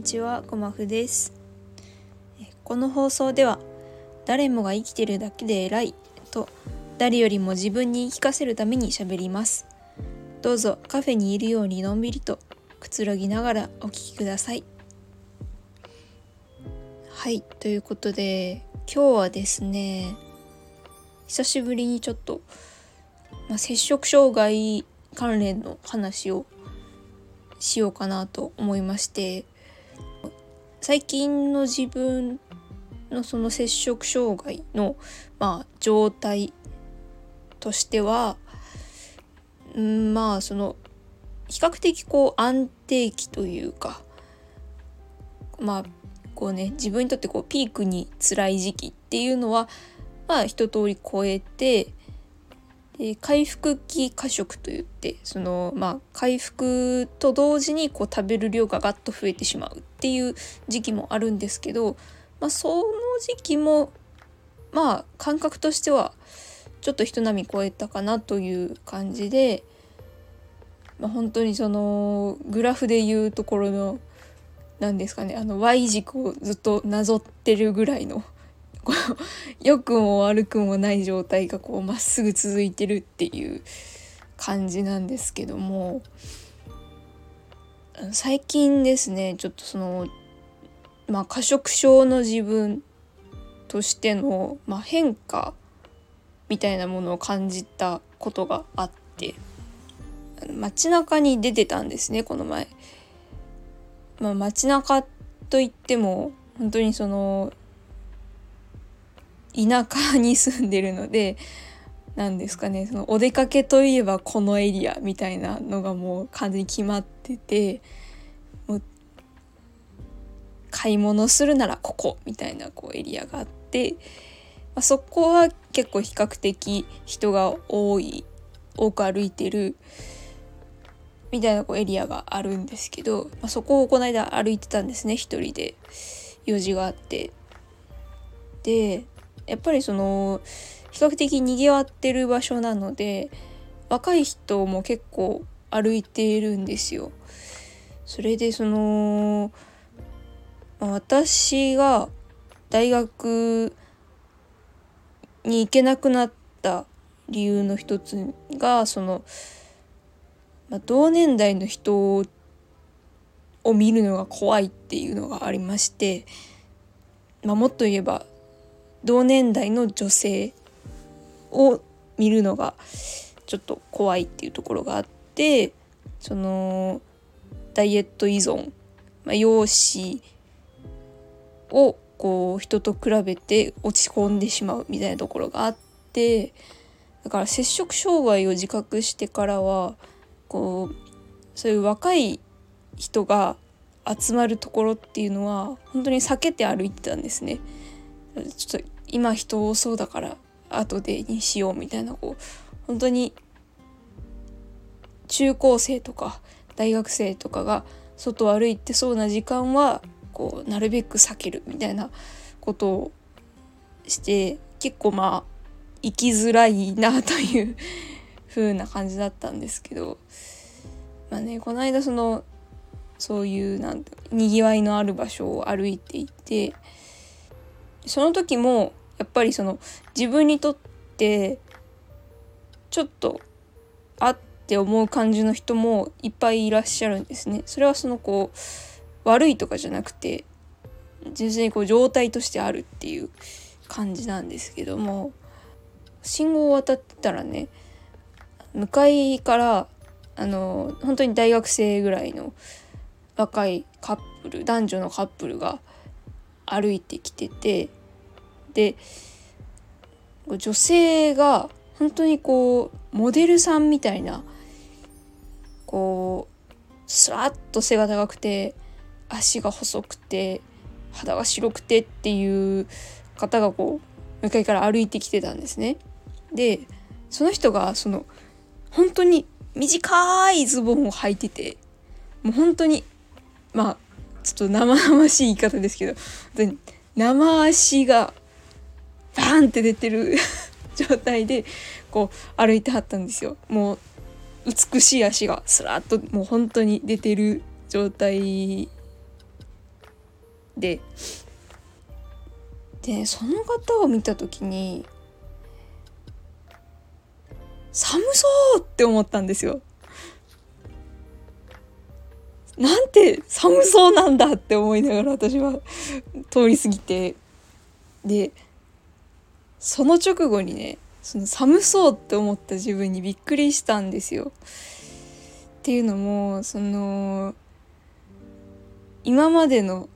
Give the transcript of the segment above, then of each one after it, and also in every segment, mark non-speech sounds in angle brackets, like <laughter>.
にちは、ごまふです。この放送では、誰もが生きてるだけで偉いと、誰よりも自分に言い聞かせるために喋ります。どうぞカフェにいるようにのんびりとくつろぎながらお聞きください。はい、ということで、今日はですね、久しぶりにちょっと、まあ、摂食障害関連の話をしようかなと思いまして最近の自分のその摂食障害の、まあ、状態としてはんまあその比較的こう安定期というかまあこうね自分にとってこうピークに辛い時期っていうのはまあ一通り超えてで回復期過食といってそのまあ回復と同時にこう食べる量がガッと増えてしまうっていう時期もあるんですけど、まあ、その時期もまあ感覚としてはちょっと人並み超えたかなという感じで、まあ、本当にそのグラフでいうところの何ですかねあの Y 軸をずっとなぞってるぐらいの。こう良くも悪くもない状態がこうまっすぐ続いてるっていう感じなんですけども最近ですねちょっとそのまあ過食症の自分としての、まあ、変化みたいなものを感じたことがあって街中に出てたんですねこの前。まあ、街中といっても本当にその田舎に住んでるので何ですかねそのお出かけといえばこのエリアみたいなのがもう完全に決まってて買い物するならここみたいなこうエリアがあって、まあ、そこは結構比較的人が多い多く歩いてるみたいなこうエリアがあるんですけど、まあ、そこをこの間歩いてたんですね一人で用事があって。でやっぱりその比較的にぎわってる場所なので若い人も結構歩いているんですよ。それでその、私が大学に行けなくなった理由の一つがその、まあ、同年代の人を見るのが怖いっていうのがありまして、まあ、もっと言えば同年代の女性を見るのがちょっと怖いっていうところがあってそのダイエット依存、まあ、容姿をこう人と比べて落ち込んでしまうみたいなところがあってだから摂食障害を自覚してからはこうそういう若い人が集まるところっていうのは本当に避けて歩いてたんですね。ちょっと今人多そうだから後でにしようみたいなこう本当に中高生とか大学生とかが外を歩いてそうな時間はこうなるべく避けるみたいなことをして結構まあ生きづらいなという風な感じだったんですけどまあねこの間そのそういうなんにぎわいのある場所を歩いていてその時もやっぱりその自分にとってちょっとあって思う感じの人もいっぱいいらっしゃるんですね。それはそのこう悪いとかじゃなくて純粋にこう状態としてあるっていう感じなんですけども信号を渡ってたらね向かいからあの本当に大学生ぐらいの若いカップル男女のカップルが歩いてきててで女性が本当にこうモデルさんみたいなこうスラッと背が高くて足が細くて肌が白くてっていう方がこう向かいから歩いてきてたんですね。でその人がその本当に短いズボンを履いててもう本当にまあちょっと生々しい言い方ですけど生足がバーンって出てる <laughs> 状態でこう歩いてはったんですよ。もう美しい足がスラッともう本当に出てる状態ででその方を見た時に寒そうって思ったんですよ。なんて寒そうなんだって思いながら私は通り過ぎてでその直後にねその寒そうって思った自分にびっくりしたんですよ。っていうのもその今までの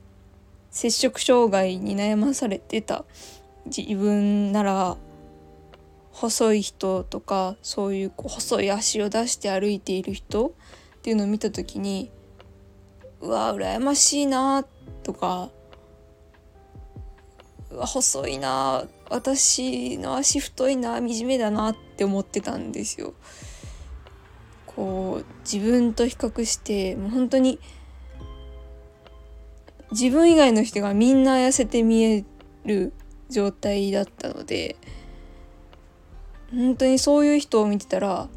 摂食障害に悩まされてた自分なら細い人とかそういう細い足を出して歩いている人っていうのを見た時にうわ羨ましいなとかうわ細いな私の足太いな惨めだなって思ってたんですよ。こう自分と比較してもう本当に自分以外の人がみんな痩せて見える状態だったので本当にそういう人を見てたらは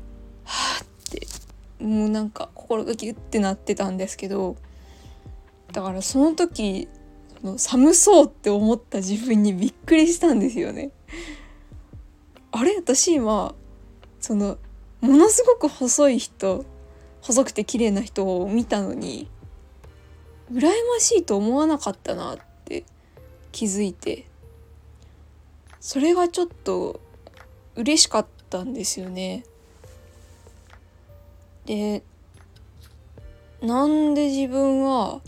あってもうなんか心がギュッてなってたんですけどだからその時その寒そうって思った自分にびっくりしたんですよね。あれ私今そのものすごく細い人細くて綺麗な人を見たのに羨ましいと思わなかったなって気づいてそれがちょっと嬉しかったんですよね。でなんで自分は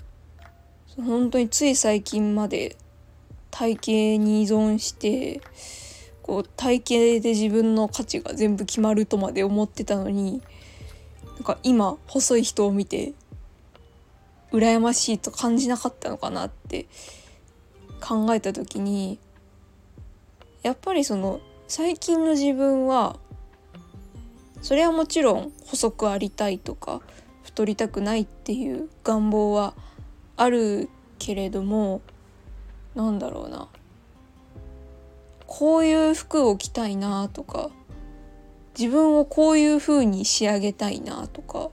本当につい最近まで体型に依存してこう体型で自分の価値が全部決まるとまで思ってたのになんか今細い人を見て羨ましいと感じなかったのかなって考えた時にやっぱりその最近の自分はそれはもちろん細くありたいとか太りたくないっていう願望はあるけれどもなんだろうな。こういう服を着たいなとか自分をこういう風に仕上げたいなとか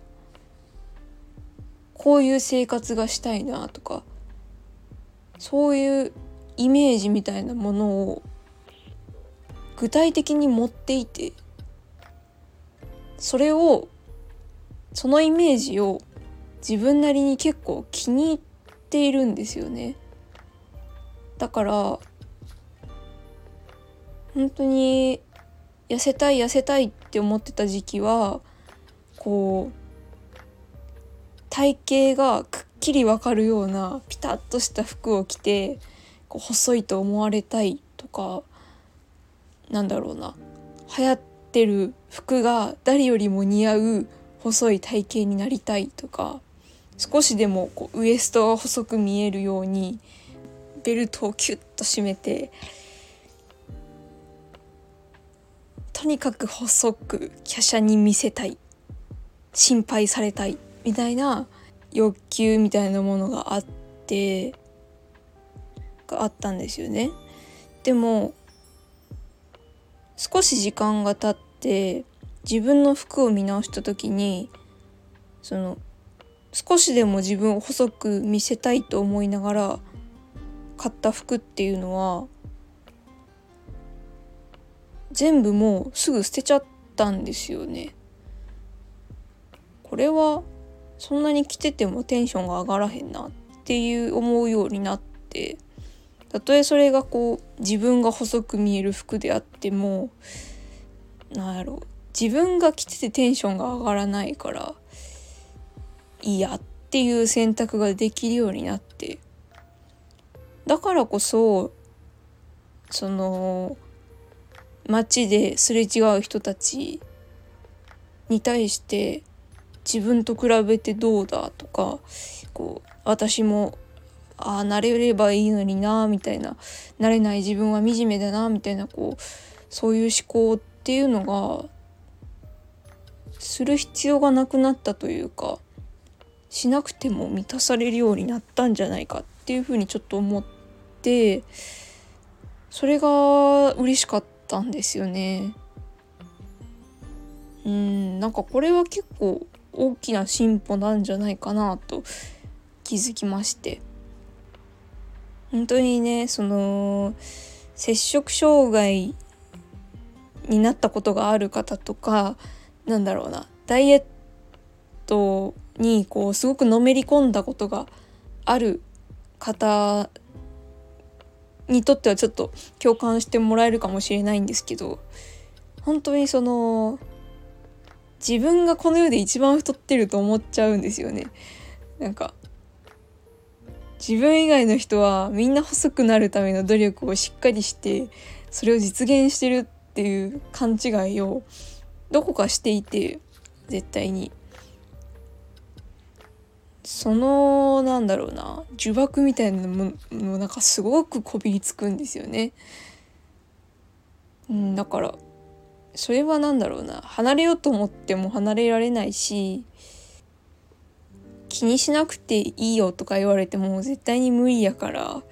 こういう生活がしたいなとかそういうイメージみたいなものを具体的に持っていてそれをそのイメージを自分なりに結構気に入っているんですよね。だから本当に痩せたい痩せたいって思ってた時期はこう体型がくっきり分かるようなピタッとした服を着てこう細いと思われたいとかなんだろうな。流行ってる服が誰よりも似合う細い体型になりたいとか少しでもこうウエストが細く見えるようにベルトをキュッと締めてとにかく細く華奢に見せたい心配されたいみたいな欲求みたいなものがあってがあったんですよね。でも少し時間が経って自分の服を見直した時にその少しでも自分を細く見せたいと思いながら買った服っていうのは全部もうすぐ捨てちゃったんですよね。これはそんなに着ててもテンションが上がらへんなっていう思うようになってたとえそれがこう自分が細く見える服であってもなんやろ自分が着ててテンションが上がらないからいやっていう選択ができるようになって。だからこそその街ですれ違う人たちに対して自分と比べてどうだとかこう私もああなれればいいのになみたいななれない自分は惨めだなみたいなこうそういう思考っていうのがする必要がなくなったというかしなくても満たされるようになったんじゃないかっていうふうにちょっと思ってそれが嬉しかったんですよね。うんなんかこれは結構大きな進歩なんじゃないかなと気づきまして本当にねその摂食障害になったことがある方とかなんだろうなダイエットにこうすごくのめり込んだことがある方にとってはちょっと共感してもらえるかもしれないんですけど本当にその自分がこの世で一番太ってると思っちゃうんですよね。なんか自分以外の人はみんな細くなるための努力をしっかりしてそれを実現してるっていう勘違いをどこかしていて絶対にそのなんだろうな呪縛みたいなものなんかすごくこびりつくんですよね。うん、だからそれは何だろうな離れようと思っても離れられないし気にしなくていいよとか言われても絶対に無理やから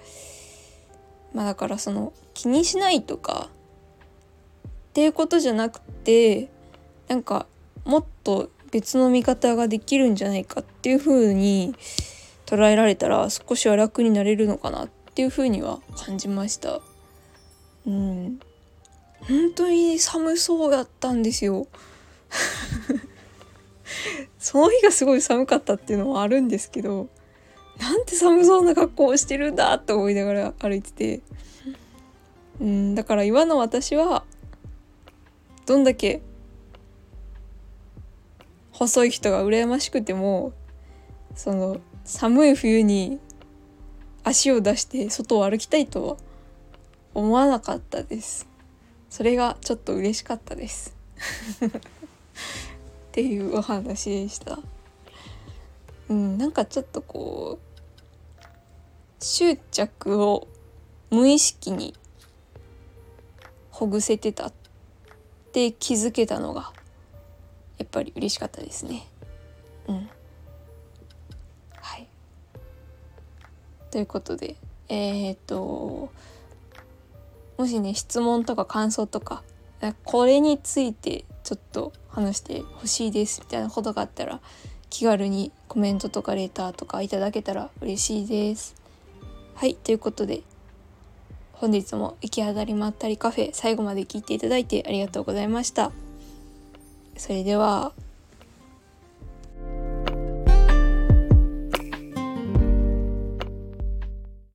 まあだからその気にしないとかっていうことじゃなくてなんかもっと別の見方ができるんじゃないかっていう風に捉えられたら少しは楽になれるのかなっていう風には感じました。うん。本当に寒そうだったんですよ。<laughs> その日がすごい寒かったっていうのもあるんですけどなんて寒そうな格好をしてるんだと思いながら歩いてて。うん。だから今の私はどんだけ細い人が羨ましくてもその寒い冬に足を出して外を歩きたいとは思わなかったです。それがちょっと嬉しかったです。<laughs> っていうお話でした。うんなんかちょっとこう執着を無意識にほぐせてたって気づけたのがやっぱり嬉しかったですねうんはいということでえー、っともしね質問とか感想とかこれについてちょっと話してほしいですみたいなことがあったら気軽にコメントとかレターとかいただけたら嬉しいです。はいということで本日も行き当たりまったりカフェ最後まで聞いていただいてありがとうございました。それでは